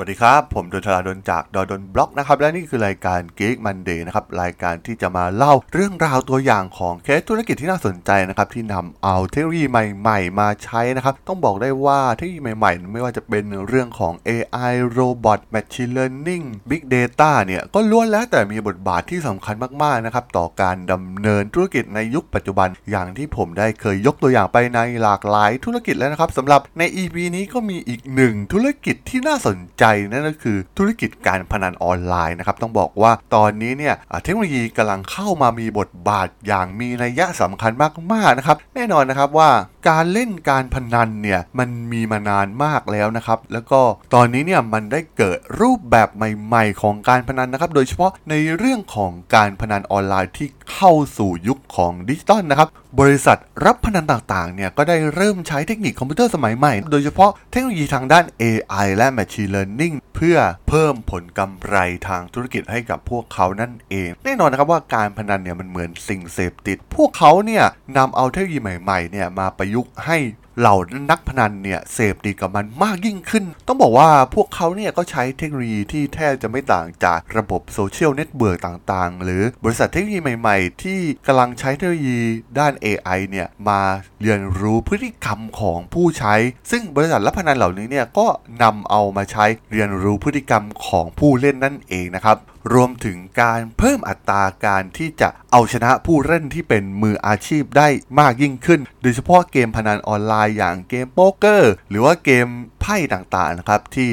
วัสดีครับ ผมดนทราดนจากดดนบล็อกนะครับ และนี่คือรายการ Geek Monday นะครับ รายการที่จะมาเล่าเรื่องราวตัวอย่างของเคสธุรกิจที่น่าสนใจนะครับ ที่นำเอาเทคโนโลยีใหม่ๆ มาใช้นะครับ ต้องบอกได้ว่าเทคโนโลยีใหม่ๆ ไม่ว่าจะเป็นเรื่องของ AI Robot Machine Learning Big Data เนี่ย ก็ล้วนแล้วแต่มีบทบาทที่สำคัญมากๆนะครับต่อการดำเนินธุรกิจในยุคปัจจุบันอย่างที่ผมได้เคยยกตัวอย่างไปในหลากหลายธุรกิจแล้วนะครับสำหรับใน EP นี้ก็มีอีกหนึ่งธุรกิจที่น่าสนใจนั่นก็คือธุรกิจการพนันออนไลน์นะครับต้องบอกว่าตอนนี้เนี่ยเทคโนโลยีกำลังเข้ามามีบทบาทอย่างมีนัยยะสำคัญมากๆนะครับแน่นอนนะครับว่าการเล่นการพนันเนี่ยมันมีมานานมากแล้วนะครับแล้วก็ตอนนี้เนี่ยมันได้เกิดรูปแบบใหม่ๆ ของการพนันนะครับ โดยเฉพาะในเรื่องของการพนันออนไลน์ที่เข้าสู่ยุคของดิจิตอลนะครับบริษัทรับพนันต่างๆเนี่ยก็ได้เริ่มใช้เทคนิคคอมพิวเตอร์สมัยใหม่ โดยเฉพาะเทคโนโลยีทางด้าน AI และ Machine Learning เพื่อเพิ่มผลกำไรทางธุรกิจให้กับพวกเขานั่นเอง แน่นอนนะครับว่าการพนันเนี่ยมันเหมือนสิ่งเสพติด พวกเขาเนี่ยนำเอาเทคโนโลยีใหม่ๆเนี่ยมาประยุกต์ให้ เหล่านักพนันเนี่ยเสพติดกับมันมากยิ่งขึ้น ต้องบอกว่าพวกเขาเนี่ยก็ใช้เทคโนโลยีที่แทบจะไม่ต่างจากระบบ social network ต่างๆ หรือบริษัทเทคโนโลยีใหม่ๆ ที่กำลังใช้เทคโนโลยีด้าน AI เนี่ยมาเรียนรู้พฤติกรรมของผู้ใช้ ซึ่งบริษัทรับพนันเหล่านี้เนี่ยก็นำเอามาใช้เรียนรู้พฤติกรรมของผู้เล่นนั่นเองนะครับรวมถึงการเพิ่มอัตราการที่จะเอาชนะผู้เล่นที่เป็นมืออาชีพได้มากยิ่งขึ้น โดยเฉพาะเกมพนันออนไลน์อย่างเกมโป๊กเกอร์ หรือว่าเกมไพ่ต่างๆนะครับที่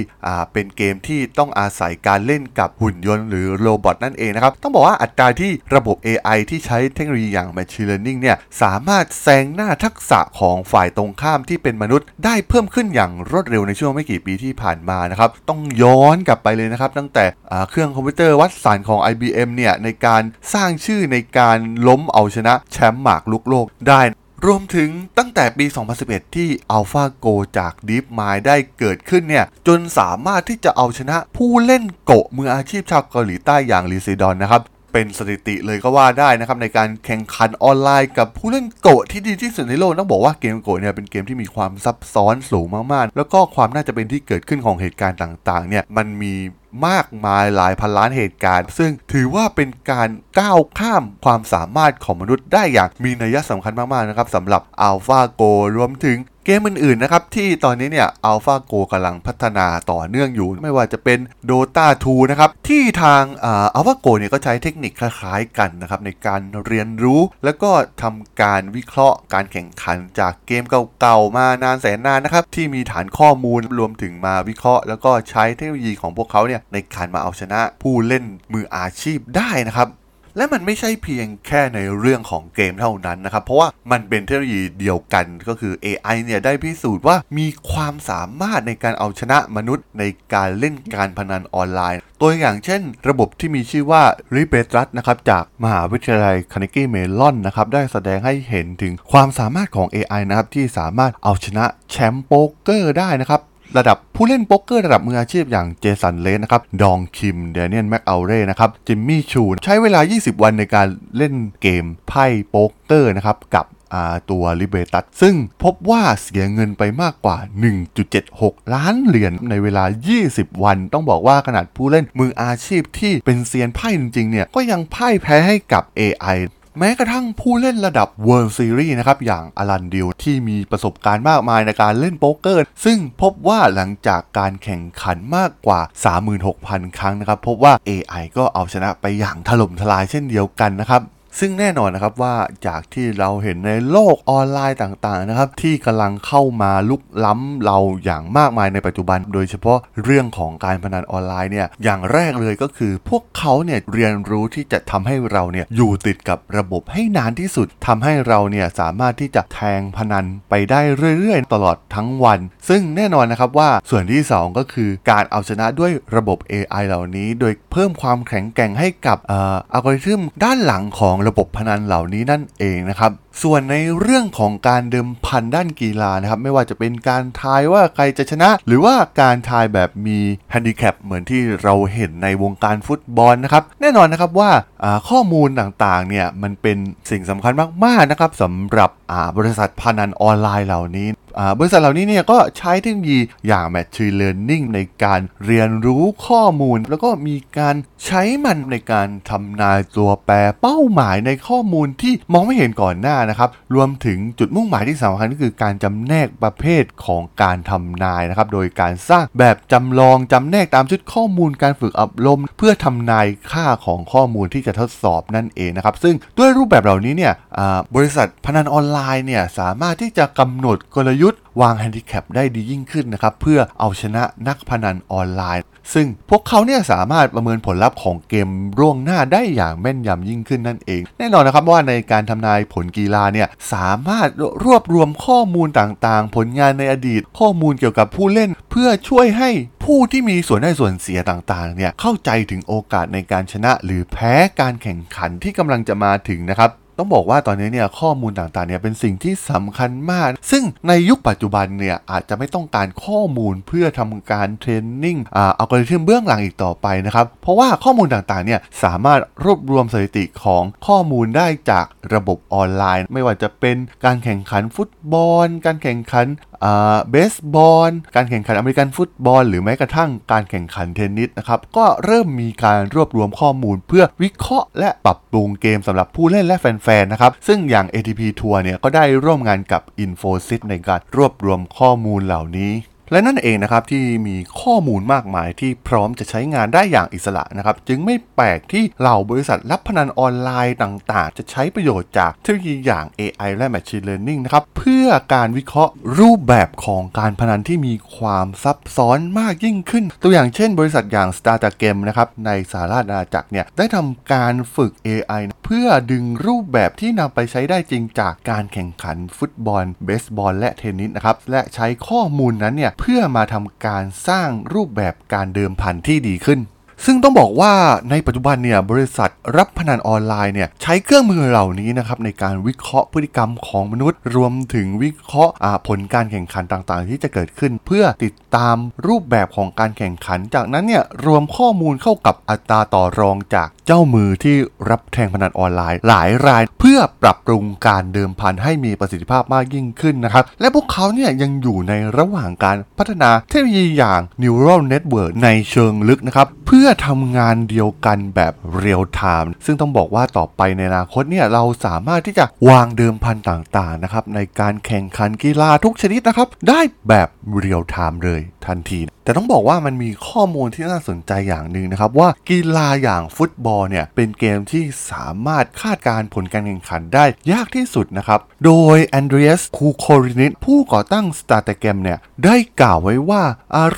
เป็นเกมที่ต้องอาศัยการเล่นกับหุ่นยนต์หรือ robot นั่นเองนะครับ ต้องบอกว่าอัตราที่ระบบ AI ที่ใช้เทคโนโลยีอย่าง Machine Learning เนี่ยสามารถแซงหน้าทักษะของฝ่ายตรงข้ามที่เป็นมนุษย์ได้เพิ่มขึ้นอย่างรวดเร็วในช่วงไม่กี่ปีที่ผ่านมานะครับต้องย้อนกลับไปเลยนะครับตั้งแต่เครื่องคอมพิวเตอร์วัดสันของ IBM เนี่ยในการสร้างชื่อในการล้มเอาชนะแชมป์หมากรุกโลกได้รวมถึงตั้งแต่ปี 2011 ที่ AlphaGo จาก DeepMind ได้เกิดขึ้นเนี่ย จนสามารถที่จะเอาชนะผู้เล่นโกะมืออาชีพชาวเกาหลีใต้อย่างลีเซดอลนะครับ เป็นสถิติเลยก็ว่าได้นะครับ ในการแข่งขันออนไลน์กับผู้เล่นโกะที่ดีที่สุดในโลก ต้องบอกว่าเกมโกะเนี่ยเป็นเกมที่มีความซับซ้อนสูงมากๆ แล้วก็ความน่าจะเป็นที่เกิดขึ้นของเหตุการณ์ต่างๆเนี่ยมันมี มากมายหลายพันล้านเหตุการณ์ ซึ่งถือว่าเป็นการก้าวข้ามความสามารถของมนุษย์ได้อย่างมีนัยสำคัญมากๆนะครับสำหรับอัลฟาโกรวมถึง เกมอื่นๆนะครับที่ตอนนี้เนี่ย AlphaGo กำลังพัฒนาต่อเนื่องอยู่ ไม่ว่าจะเป็น Dota 2 นะครับ ที่ทาง AlphaGo เนี่ยก็ใช้เทคนิคคล้ายๆกันนะครับ ในการเรียนรู้ แล้วก็ทำการวิเคราะห์การแข่งขันจากเกมเก่าๆ มานานแสนนานนะครับ ที่มีฐานข้อมูลรวมถึงมาวิเคราะห์ แล้วก็ใช้เทคโนโลยีของพวกเขาเนี่ยในการมาเอาชนะผู้เล่นมืออาชีพได้นะครับ และมันไม่ใช่เพียงแค่ในเรื่องของเกมเท่านั้นนะครับ เพราะว่ามันเป็นเทคโนโลยีเดียวกันก็คือ AI เนี่ยได้พิสูจน์ว่ามีความสามารถในการเอาชนะมนุษย์ในการเล่นการพนันออนไลน์ ตัวอย่างเช่น ระบบที่มีชื่อว่า r i b e t r u s นะครับจากมหาวิทยาลัย Carnegie Mellon นะครับได้แสดงให้เห็นถึงความสามารถของ AI นะครับที่สามารถเอาชนะแชมป์โป๊กเกอร์ได้นะครับ ระดับผู้เล่นโป๊กเกอร์ระดับมืออาชีพอย่าง Jason Les นะครับ Dong Kim Daniel McAulay นะครับ Jimmy Chou ใช้เวลา 20 วันในการเล่นเกมไพ่โป๊กเกอร์นะครับกับตัว Libratus ซึ่งพบว่าเสียเงินไปมากกว่า 1.76 ล้านเหรียญในเวลา 20 วัน ต้องบอกว่าขนาดผู้เล่นมืออาชีพที่เป็นเซียนไพ่จริงๆเนี่ย ก็ยังพ่ายแพ้ให้กับ AI แม้กระทั่งผู้เล่นระดับ World Series นะครับ อย่างอลันดิวที่มีประสบการณ์มากมายในการเล่นโป๊กเกอร์ ซึ่งพบว่าหลังจากการแข่งขันมากกว่า 36,000 ครั้งนะครับ พบว่า AI ก็เอาชนะไปอย่างถล่มทลายเช่นเดียวกันนะครับ ซึ่งแน่นอนนะครับว่าจากที่เราเห็นในโลกออนไลน์ต่างๆนะครับที่กำลังเข้ามาลุกล้ำเราอย่างมากมายในปัจจุบัน โดยเฉพาะเรื่องของการพนันออนไลน์เนี่ยอย่างแรกเลยก็คือ พวกเขาเนี่ยเรียนรู้ที่จะทำให้เราเนี่ยอยู่ติดกับระบบให้นานที่สุดทำให้เราเนี่ยสามารถที่จะแทงพนันไปได้เรื่อยๆ ตลอดทั้งวัน ซึ่งแน่นอนนะครับว่าส่วนที่ 2 ก็คือการเอาชนะด้วยระบบ AI เหล่านี้ โดยเพิ่มความแข็งแกร่งให้กับอัลกอริทึมด้านหลังของระบบพนันเหล่านี้นั่นเองนะครับ ส่วนในเรื่องของการเดิมพันด้านกีฬานะครับ ไม่ว่าจะเป็นการทายว่าใครจะชนะ หรือว่าการทายแบบมีแฮนดิแคปเหมือนที่เราเห็นในวงการฟุตบอลนะครับ แน่นอนนะครับว่าข้อมูลต่างๆเนี่ยมันเป็นสิ่งสำคัญมากๆนะครับสำหรับบริษัทพนันออนไลน์เหล่านี้บริษัทเหล่านี้เนี่ยก็ใช้เทคโนโลยีอย่าง Machine Learning ในการเรียนรู้ข้อมูล แล้วก็มีการใช้มันในการทำนายตัวแปรเป้าหมายในข้อมูลที่มองไม่เห็นก่อนหน้านะครับรวมถึงจุดมุ่งหมายที่สำคัญก็คือการจำแนกประเภทของการทำนายนะครับโดยการสร้างแบบจำลองจำแนกตามชุดข้อมูลการฝึกอบรม เพื่อทำนายค่าของข้อมูลที่จะทดสอบนั่นเองนะครับซึ่งด้วยรูปแบบเหล่านี้เนี่ย บริษัทพนันออนไลน์เนี่ยสามารถที่จะกำหนดกลยุทธ์วางแฮนดิแคปได้ดียิ่งขึ้นนะครับเพื่อเอาชนะนักพนันออนไลน์ ซึ่งพวกเขาเนี่ยสามารถประเมินผลลัพธ์ของเกมร่วงหน้าได้อย่างแม่นยำยิ่งขึ้นนั่นเอง แน่นอนนะครับว่าในการทำนายผลกีฬาเนี่ยสามารถรวบรวมข้อมูลต่างๆ ผลงานในอดีต ข้อมูลเกี่ยวกับผู้เล่น เพื่อช่วยให้ผู้ที่มีส่วนได้ส่วนเสียต่างๆเนี่ยเข้าใจถึงโอกาสในการชนะ หรือแพ้การแข่งขันที่กำลังจะมาถึงนะครับ ต้องบอกว่าตอนนี้เนี่ยข้อมูลต่างๆเนี่ยเป็นสิ่งที่สำคัญมาก ซึ่งในยุคปัจจุบันเนี่ยอาจจะไม่ต้องการข้อมูลเพื่อทำการ training อ่าอัลกอริทึมเบื้องหลังอีกต่อไปนะครับ เพราะว่าข้อมูลต่างๆเนี่ยสามารถรวบรวมสถิติของข้อมูลได้จากระบบออนไลน์ ไม่ว่าจะเป็นการแข่งขันฟุตบอล การแข่งขันเบสบอล การแข่งขันอเมริกันฟุตบอล หรือแม้กระทั่งการแข่งขันเทนนิสนะครับ ก็เริ่มมีการรวบรวมข้อมูล เพื่อวิเคราะห์และปรับปรุงเกมสำหรับผู้เล่นและแฟนๆนะครับ ซึ่งอย่าง ATP ทัวร์เนี่ยก็ได้ร่วมงานกับ Infosys ในการรวบรวมข้อมูลเหล่านี้ และนั่นเองนะครับที่มีข้อมูลมากมายที่พร้อมจะใช้งานได้อย่างอิสระนะครับจึงไม่แปลกที่เหล่าบริษัทรับพนันออนไลน์ต่างๆ จะใช้ประโยชน์จากเทคโนโลยีอย่าง AI และ Machine Learning นะครับเพื่อการวิเคราะห์รูปแบบของการพนันที่มีความซับซ้อนมากยิ่งขึ้น ตัวอย่างเช่นบริษัทอย่าง Star t a Game นะครับในสหราชอาณาจักรเนี่ยได้ทำการฝึก AI เพื่อดึงรูปแบบที่นำไปใช้ได้จริงจากการแข่งขันฟุตบอลเบสบอลและเทนนิสนะครับและใช้ข้อมูลนั้นเนี่ยเพื่อมาทำการสร้างรูปแบบการเดิมพันที่ดีขึ้น ซึ่งต้องบอกว่าในปัจจุบันเนี่ยบริษัทรับพนันออนไลน์เนี่ยใช้เครื่องมือเหล่านี้นะครับในการวิเคราะห์พฤติกรรมของมนุษย์ รวมถึงวิเคราะห์ผลการแข่งขันต่างๆ ที่จะเกิดขึ้น เพื่อติดตามรูปแบบของการแข่งขัน จากนั้นเนี่ยรวมข้อมูลเข้ากับอัตราต่อรองจาก เจ้ามือที่รับแทงพนันออนไลน์ หลายราย เพื่อปรับปรุงการเดิมพันให้มีประสิทธิภาพมากยิ่งขึ้นนะครับ และพวกเขาเนี่ยยังอยู่ในระหว่างการพัฒนาเทคโนโลยีอย่าง neural network ในเชิงลึกนะครับ เพื่อทำงานเดียวกันแบบเรียลไทม์ซึ่งต้องบอกว่าต่อไปในอนาคตเนี่ยเราสามารถที่จะวางเดิมพันต่างๆนะครับในการแข่งขันกีฬาทุกชนิดนะครับ ได้แบบเรียลไทม์เลย ทันที แต่ต้องบอกว่ามันมีข้อมูลที่น่าสนใจอย่างหนึ่งนะครับ ว่ากีฬาอย่างฟุตบอลเนี่ย เป็นเกมที่สามารถคาดการณ์ผลการแข่งขันได้ยากที่สุดนะครับ โดย Andreas Koukorinis ผู้ก่อตั้ง Stratagem เนี่ย ได้กล่าวไว้ว่า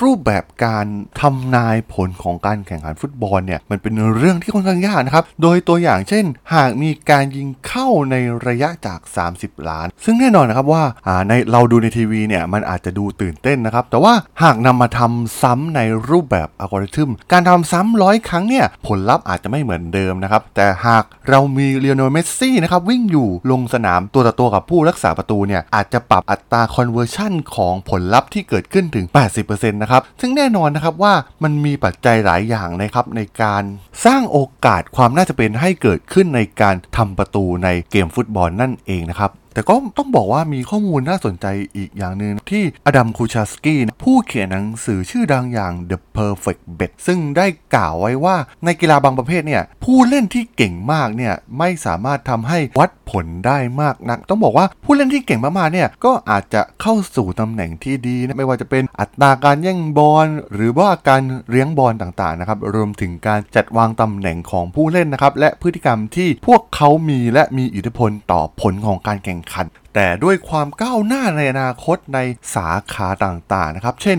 รูปแบบการทำนายผลของการแข่งขันฟุตบอลเนี่ยมันเป็นเรื่องที่ค่อนข้างยากนะครับ โดยตัวอย่างเช่น หากมีการยิงเข้าในระยะจาก 30 หลา ซึ่งแน่นอนนะครับว่าในเราดูในทีวีเนี่ยมันอาจจะดูตื่นเต้นนะครับ แต่ว่าหากนำมาทำซ้ำในรูปแบบอัลกอริทึม การทำซ้ำร้อยครั้งเนี่ย ผลลัพธ์อาจจะไม่เหมือนเดิมนะครับ แต่หากเรามีลิโอเนลเมสซี่นะครับ วิ่งอยู่ลงสนามตัวต่อตัวกับผู้รักษาประตูเนี่ย อาจจะปรับอัตรา conversion ของผลลัพธ์ที่เกิดขึ้นถึง 80%นะครับ ซึ่งแน่นอนนะครับว่ามันมีปัจจัยหลายอย่างนะครับในการสร้างโอกาสความน่าจะเป็นให้เกิดขึ้นในการทำประตูในเกมฟุตบอลนั่นเองนะครับ แต่ก็ต้องบอกว่ามีข้อมูลน่าสนใจอีกอย่างหนึ่งที่อดัมคูชาสกี้ผู้เขียนหนังสือชื่อดังอย่าง The Perfect Bet ซึ่งได้กล่าวไว้ว่าในกีฬาบางประเภทเนี่ยผู้เล่นที่เก่งมากเนี่ยไม่สามารถทำให้วัด ผลได้มากนัก ต้องบอกว่าผู้เล่นที่เก่งมากๆเนี่ยก็อาจจะเข้าสู่ตำแหน่งที่ดีนะไม่ว่าจะเป็นอัตราการแย่งบอลหรือว่าการเลี้ยงบอลต่างๆนะครับรวมถึงการจัดวางตำแหน่งของผู้เล่นนะครับและพฤติกรรมที่พวกเขามีและมีอิทธิพลต่อผลของการแข่งขันแต่ด้วยความก้าวหน้าในอนาคตในสาขาต่างๆนะครับ เช่น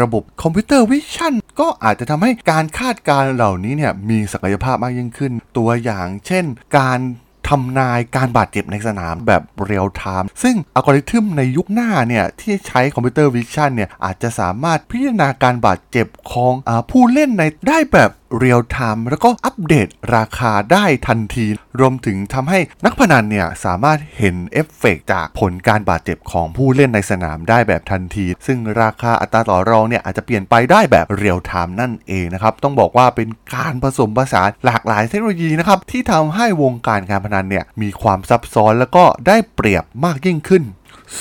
ระบบ computer vision ก็อาจจะทำให้การคาดการณ์เหล่านี้เนี่ยมีศักยภาพมากยิ่งขึ้น ตัวอย่างเช่น การ ทำนายการบาดเจ็บในสนามแบบเรียลไทม์ซึ่งอัลกอริทึมในยุคหน้าเนี่ย ที่ใช้ computer vision เนี่ย อาจจะสามารถพิจารณาการบาดเจ็บของอผู้เล่นในได้แบบ เรียลไทม์แล้วก็อัปเดตราคาได้ทันที รวมถึงทำให้นักพนันเนี่ยสามารถเห็นเอฟเฟกจากผลการบาดเจ็บของผู้เล่นในสนามได้แบบทันที ซึ่งราคาอัตราต่อรองเนี่ยอาจจะเปลี่ยนไปได้แบบเรียลไทม์นั่นเองนะครับ ต้องบอกว่าเป็นการผสมผสานหลากหลายเทคโนโลยีนะครับที่ทำให้วงการการพนันเนี่ยมีความซับซ้อนแล้วก็ได้เปรียบมากยิ่งขึ้น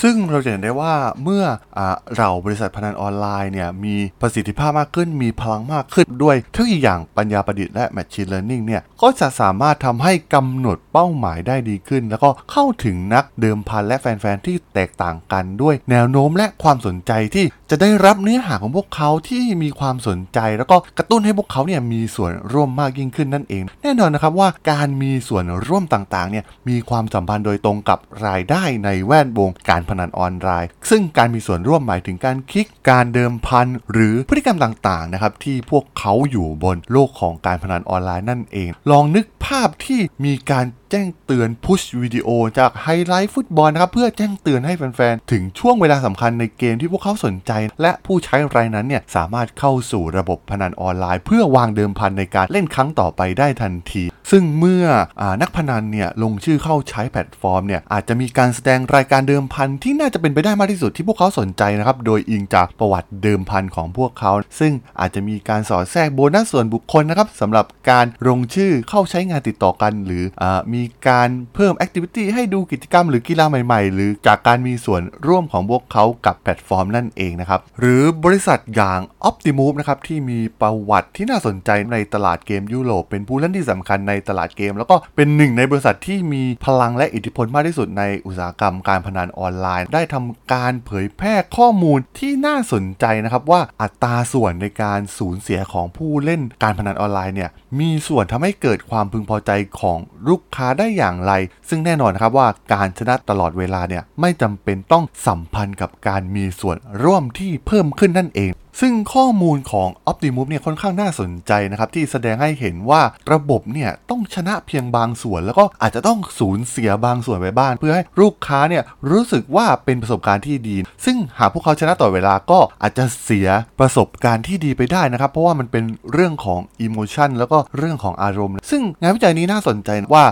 ซึ่งเราจะเห็นได้ว่าเมื่ออเราบริษัทพนันออนไลน์เนี่ยมีประสิทธิภาพมากขึ้น มีพลังมากขึ้นด้วยเทคโนโลยีอย่างปัญญาประดิษฐ์และ Machine Learning เนี่ยก็จะสามารถทำให้กำหนดเป้าหมายได้ดีขึ้น แล้วก็เข้าถึงนักเดิมพันและแฟน ๆ ที่แตกต่างกันด้วย แนวโน้มและความสนใจที่จะได้รับเนื้อหาของพวกเขาที่มีความสนใจ แล้วก็กระตุ้นให้พวกเขาเนี่ยมีส่วนร่วมมากยิ่งขึ้นนั่นเอง แน่นอนนะครับว่าการมีส่วนร่วมต่างๆเนี่ยมีความสัมพันธ์โดยตรงกับรายได้ในแวดวงการการพนันออนไลน์ ซึ่งการมีส่วนร่วมหมายถึงการคลิกการเดิมพัน หรือพฤติกรรมต่างๆนะครับที่พวกเขาอยู่บนโลกของการพนันออนไลน์นั่นเอง ลองนึกภาพที่มีการแจ้งเตือนพุชวิดีโอจากไฮไลท์ฟุตบอลนะครับเพื่อแจ้งเตือนให้แฟนๆ ถึงช่วงเวลาสำคัญในเกมที่พวกเขาสนใจ และผู้ใช้รายนั้นเนี่ยสามารถเข้าสู่ระบบพนันออนไลน์ เพื่อวางเดิมพันในการเล่นครั้งต่อไปได้ทันที ซึ่งเมื่ออนักพนันเนี่ยลงชื่อเข้าใช้แพลตฟอร์มเนี่ยอาจจะมีการแสดงรายการเดิมพันที่น่าจะเป็นไปได้มากที่สุดที่พวกเขาสนใจนะครับ โดยอิงจากประวัติเดิมพันของพวกเขา ซึ่งอาจจะมีการสอดแทรกโบนัสส่วนบุคคลนะครับสำหรับการลงชื่อเข้าใช้งานติดต่อกัน หรืออมีการเพิ่ม activity ให้ดูกิจกรรมหรือกีฬาใหม่ๆ หรือจากการมีส่วนร่วมของพวกเขากับแพลตฟอร์มนั่นเองนะครับ หรือบริษัทอย่าง Optimove นะครับที่มีประวัติที่น่าสนใจในตลาดเกมยุโรปเป็นผู้เล่นที่สำคัญในตลาดเกม แล้วก็เป็นหนึ่งในบริษัทที่มีพลังและอิทธิพลมากที่สุดในอุตสาหกรรมการพนันออนไลน์ ได้ทำการเผยแพร่ข้อมูลที่น่าสนใจนะครับว่าอัตราส่วนในการสูญเสียของผู้เล่นการพนันออนไลน์เนี่ยมีส่วนทำให้เกิดความพึงพอใจของลูกค้าได้อย่างไร ซึ่งแน่นอนนครับว่าการชนะตลอดเวลาเนี่ยไม่จำเป็นต้องสัมพันธ์กับการมีส่วนร่วมที่เพิ่มขึ้นนั่นเอง ซึ่งข้อมูลของ Optimove เนี่ยค่อนข้างน่าสนใจนะครับ ที่แสดงให้เห็นว่าระบบเนี่ยต้องชนะเพียงบางส่วน แล้วก็อาจจะต้องสูญเสียบางส่วนไปบ้างเพื่อให้ลูกค้าเนี่ยรู้สึกว่าเป็นประสบการณ์ที่ดี ซึ่งหากพวกเขาชนะต่อเวลาก็อาจจะเสียประสบการณ์ที่ดีไปได้นะครับ เพราะว่ามันเป็นเรื่องของอิโมชันแล้วก็เรื่องของอารมณ์ ซึ่งงานวิจัยนี้น่าสนใจว่า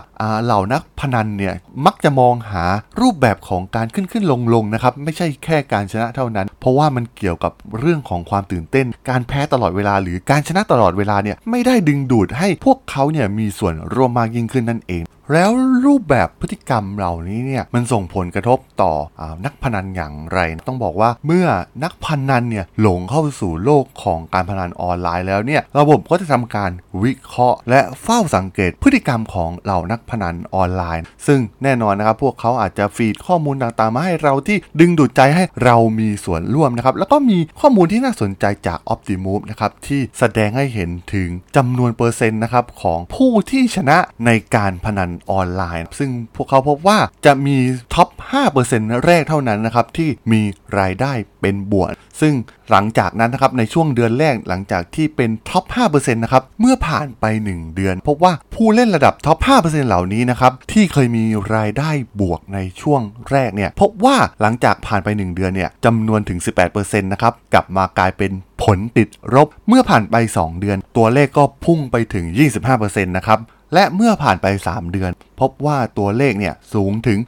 เหล่านักพนันเนี่ยมักจะมองหารูปแบบของการขึ้นขึ้นลงลงนะครับไม่ใช่แค่การชนะเท่านั้น เพราะว่ามันเกี่ยวกับเรื่องของความตื่นเต้น การแพ้ตลอดเวลา หรือการชนะตลอดเวลาเนี่ยไม่ได้ดึงดูดให้พวกเขาเนี่ยมีส่วนร่วมมากยิ่งขึ้นนั่นเอง แล้วรูปแบบพฤติกรรมเหล่านี้เนี่ยมันส่งผลกระทบต่ออนักพนันอย่างไร ต้องบอกว่าเมื่อนักพนันเนี่ยหลงเข้าสู่โลกของการพนันออนไลน์แล้วเนี่ยระบบก็จะทำการวิเคราะห์ และเฝ้าสังเกตพฤติกรรมของเหล่านักพนันออนไลน์ ซึ่งแน่นอนนะครับพวกเขาอาจจะฟีดข้อมูลต่างๆมาให้เราที่ดึงดูดใจให้เรามีส่วนร่วมนะครับแล้วก็มีข้อมูลที่น่าสนใจจาก Optimove นะครับที่แสดงให้เห็นถึงจำนวนเปอร์เซ็นต์นะครับของผู้ที่ชนะในการพนันออนไลน์ ซึ่งพวกเขาพบว่าจะมีท็อป 5%แรกเท่านั้นนะครับที่มีรายได้เป็นบวกซึ่งหลังจากนั้นนะครับในช่วงเดือนแรกหลังจากที่เป็นท็อป 5%นะครับเมื่อผ่านไป 1 เดือน พบว่าผู้เล่นระดับท็อป 5%เหล่านี้นะครับที่เคยมีรายได้บวกในช่วงแรกเนี่ยพบว่าหลังจากผ่านไป 1 เดือนเนี่ยจำนวนถึง 18%นะครับกลับมากลายเป็นผลติดลบเมื่อผ่านไป 2 เดือน ตัวเลขก็พุ่งไปถึง 25%นะครับ และเมื่อผ่านไป 3 เดือน พบว่าตัวเลขเนี่ยสูงถึง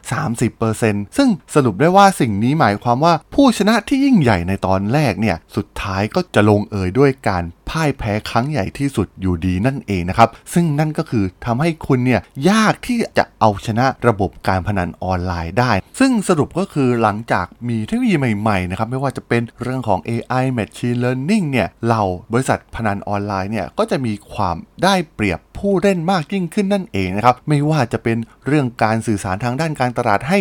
30%ซึ่งสรุปได้ว่าสิ่งนี้หมายความว่าผู้ชนะที่ยิ่งใหญ่ในตอนแรกเนี่ยสุดท้ายก็จะลงเอยด้วยการ พ่ายแพ้ครั้งใหญ่ที่สุดอยู่ดีนั่นเองนะครับ ซึ่งนั่นก็คือทำให้คุณเนี่ยยากที่จะเอาชนะระบบการพนันออนไลน์ได้ ซึ่งสรุปก็คือหลังจากมีเทคโนโลยีใหม่ๆนะครับไม่ว่าจะเป็นเรื่องของ AI Machine Learning เนี่ยเราบริษัทพนันออนไลน์เนี่ยก็จะมีความได้เปรียบผู้เล่นมากยิ่งขึ้นนั่นเองนะครับไม่ว่าจะเป็นเรื่องการสื่อสารทางด้านการตลาดให้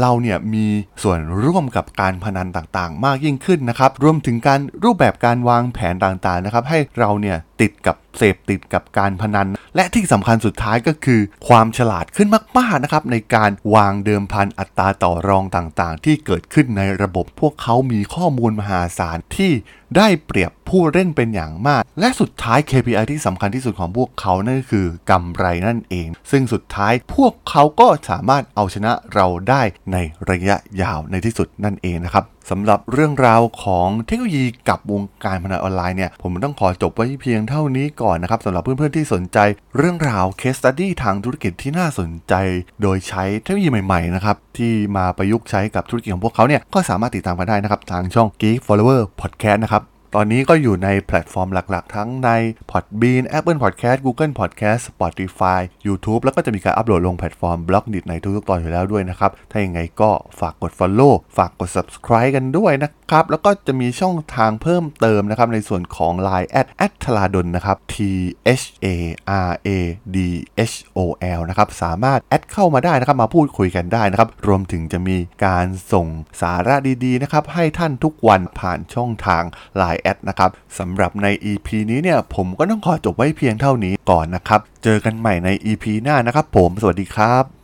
เราเนี่ยมีส่วนร่วมกับการพนันต่างๆ มากยิ่งขึ้นนะครับรวมถึงการรูปแบบการวางแผนต่างๆนะครับให้เราเนี่ยติดกับเสพติดกับการพนัน และที่สำคัญสุดท้ายก็คือ ความฉลาดขึ้นมากๆนะครับในการวางเดิมพันอัตราต่อรองต่างๆ ที่เกิดขึ้นในระบบพวกเขามีข้อมูลมหาศาลที่ได้เปรียบผู้เล่นเป็นอย่างมาก และสุดท้าย KPI ที่สำคัญที่สุดของพวกเขานั่นก็คือกำไรนั่นเอง ซึ่งสุดท้ายพวกเขาก็สามารถเอาชนะเราได้ในระยะยาวในที่สุดนั่นเองนะครับสำหรับเรื่องราวของเทคโนโลยีกับวงการพนันออนไลน์เนี่ยผมต้องขอจบไว้เพียงเท่านี้ก่อนนะครับสำหรับเพื่อนๆที่สนใจเรื่องราว case study ทางธุรกิจที่น่าสนใจ โดยใช้เทคโนโลยีใหม่ๆนะครับที่มาประยุกต์ใช้กับธุรกิจของพวกเขาเนี่ยก็สามารถติดตามกันได้นะครับทางช่อง Geek Forever Podcast นะครับตอนนี้ก็อยู่ในแพลตฟอร์มหลักๆ ทั้งใน Podbean Apple Podcast Google Podcast Spotify YouTube แล้วก็จะมีการอัปโหลดลงแพลตฟอร์ม Blockdit ในทุกๆตอนอยู่แล้วด้วยนะครับ ถ้าอย่างไงก็ฝากกด Follow ฝากกด Subscribe กันด้วยนะ นะครับ แล้วก็จะมีช่องทางเพิ่มเติมนะครับ ในส่วนของ Line แอดแอดทลาดนนะครับ T H A R A D H O L นะครับ สามารถแอดเข้ามาได้นะครับ มาพูดคุยกันได้นะครับ รวมถึงจะมีการส่งสาระดีๆนะครับ ให้ท่านทุกวันผ่านช่องทาง Line แอดนะครับสำหรับใน EP นี้เนี่ย ผมก็ต้องขอจบไว้เพียงเท่านี้ก่อนนะครับ เจอกันใหม่ใน EP หน้านะครับ ผม สวัสดีครับ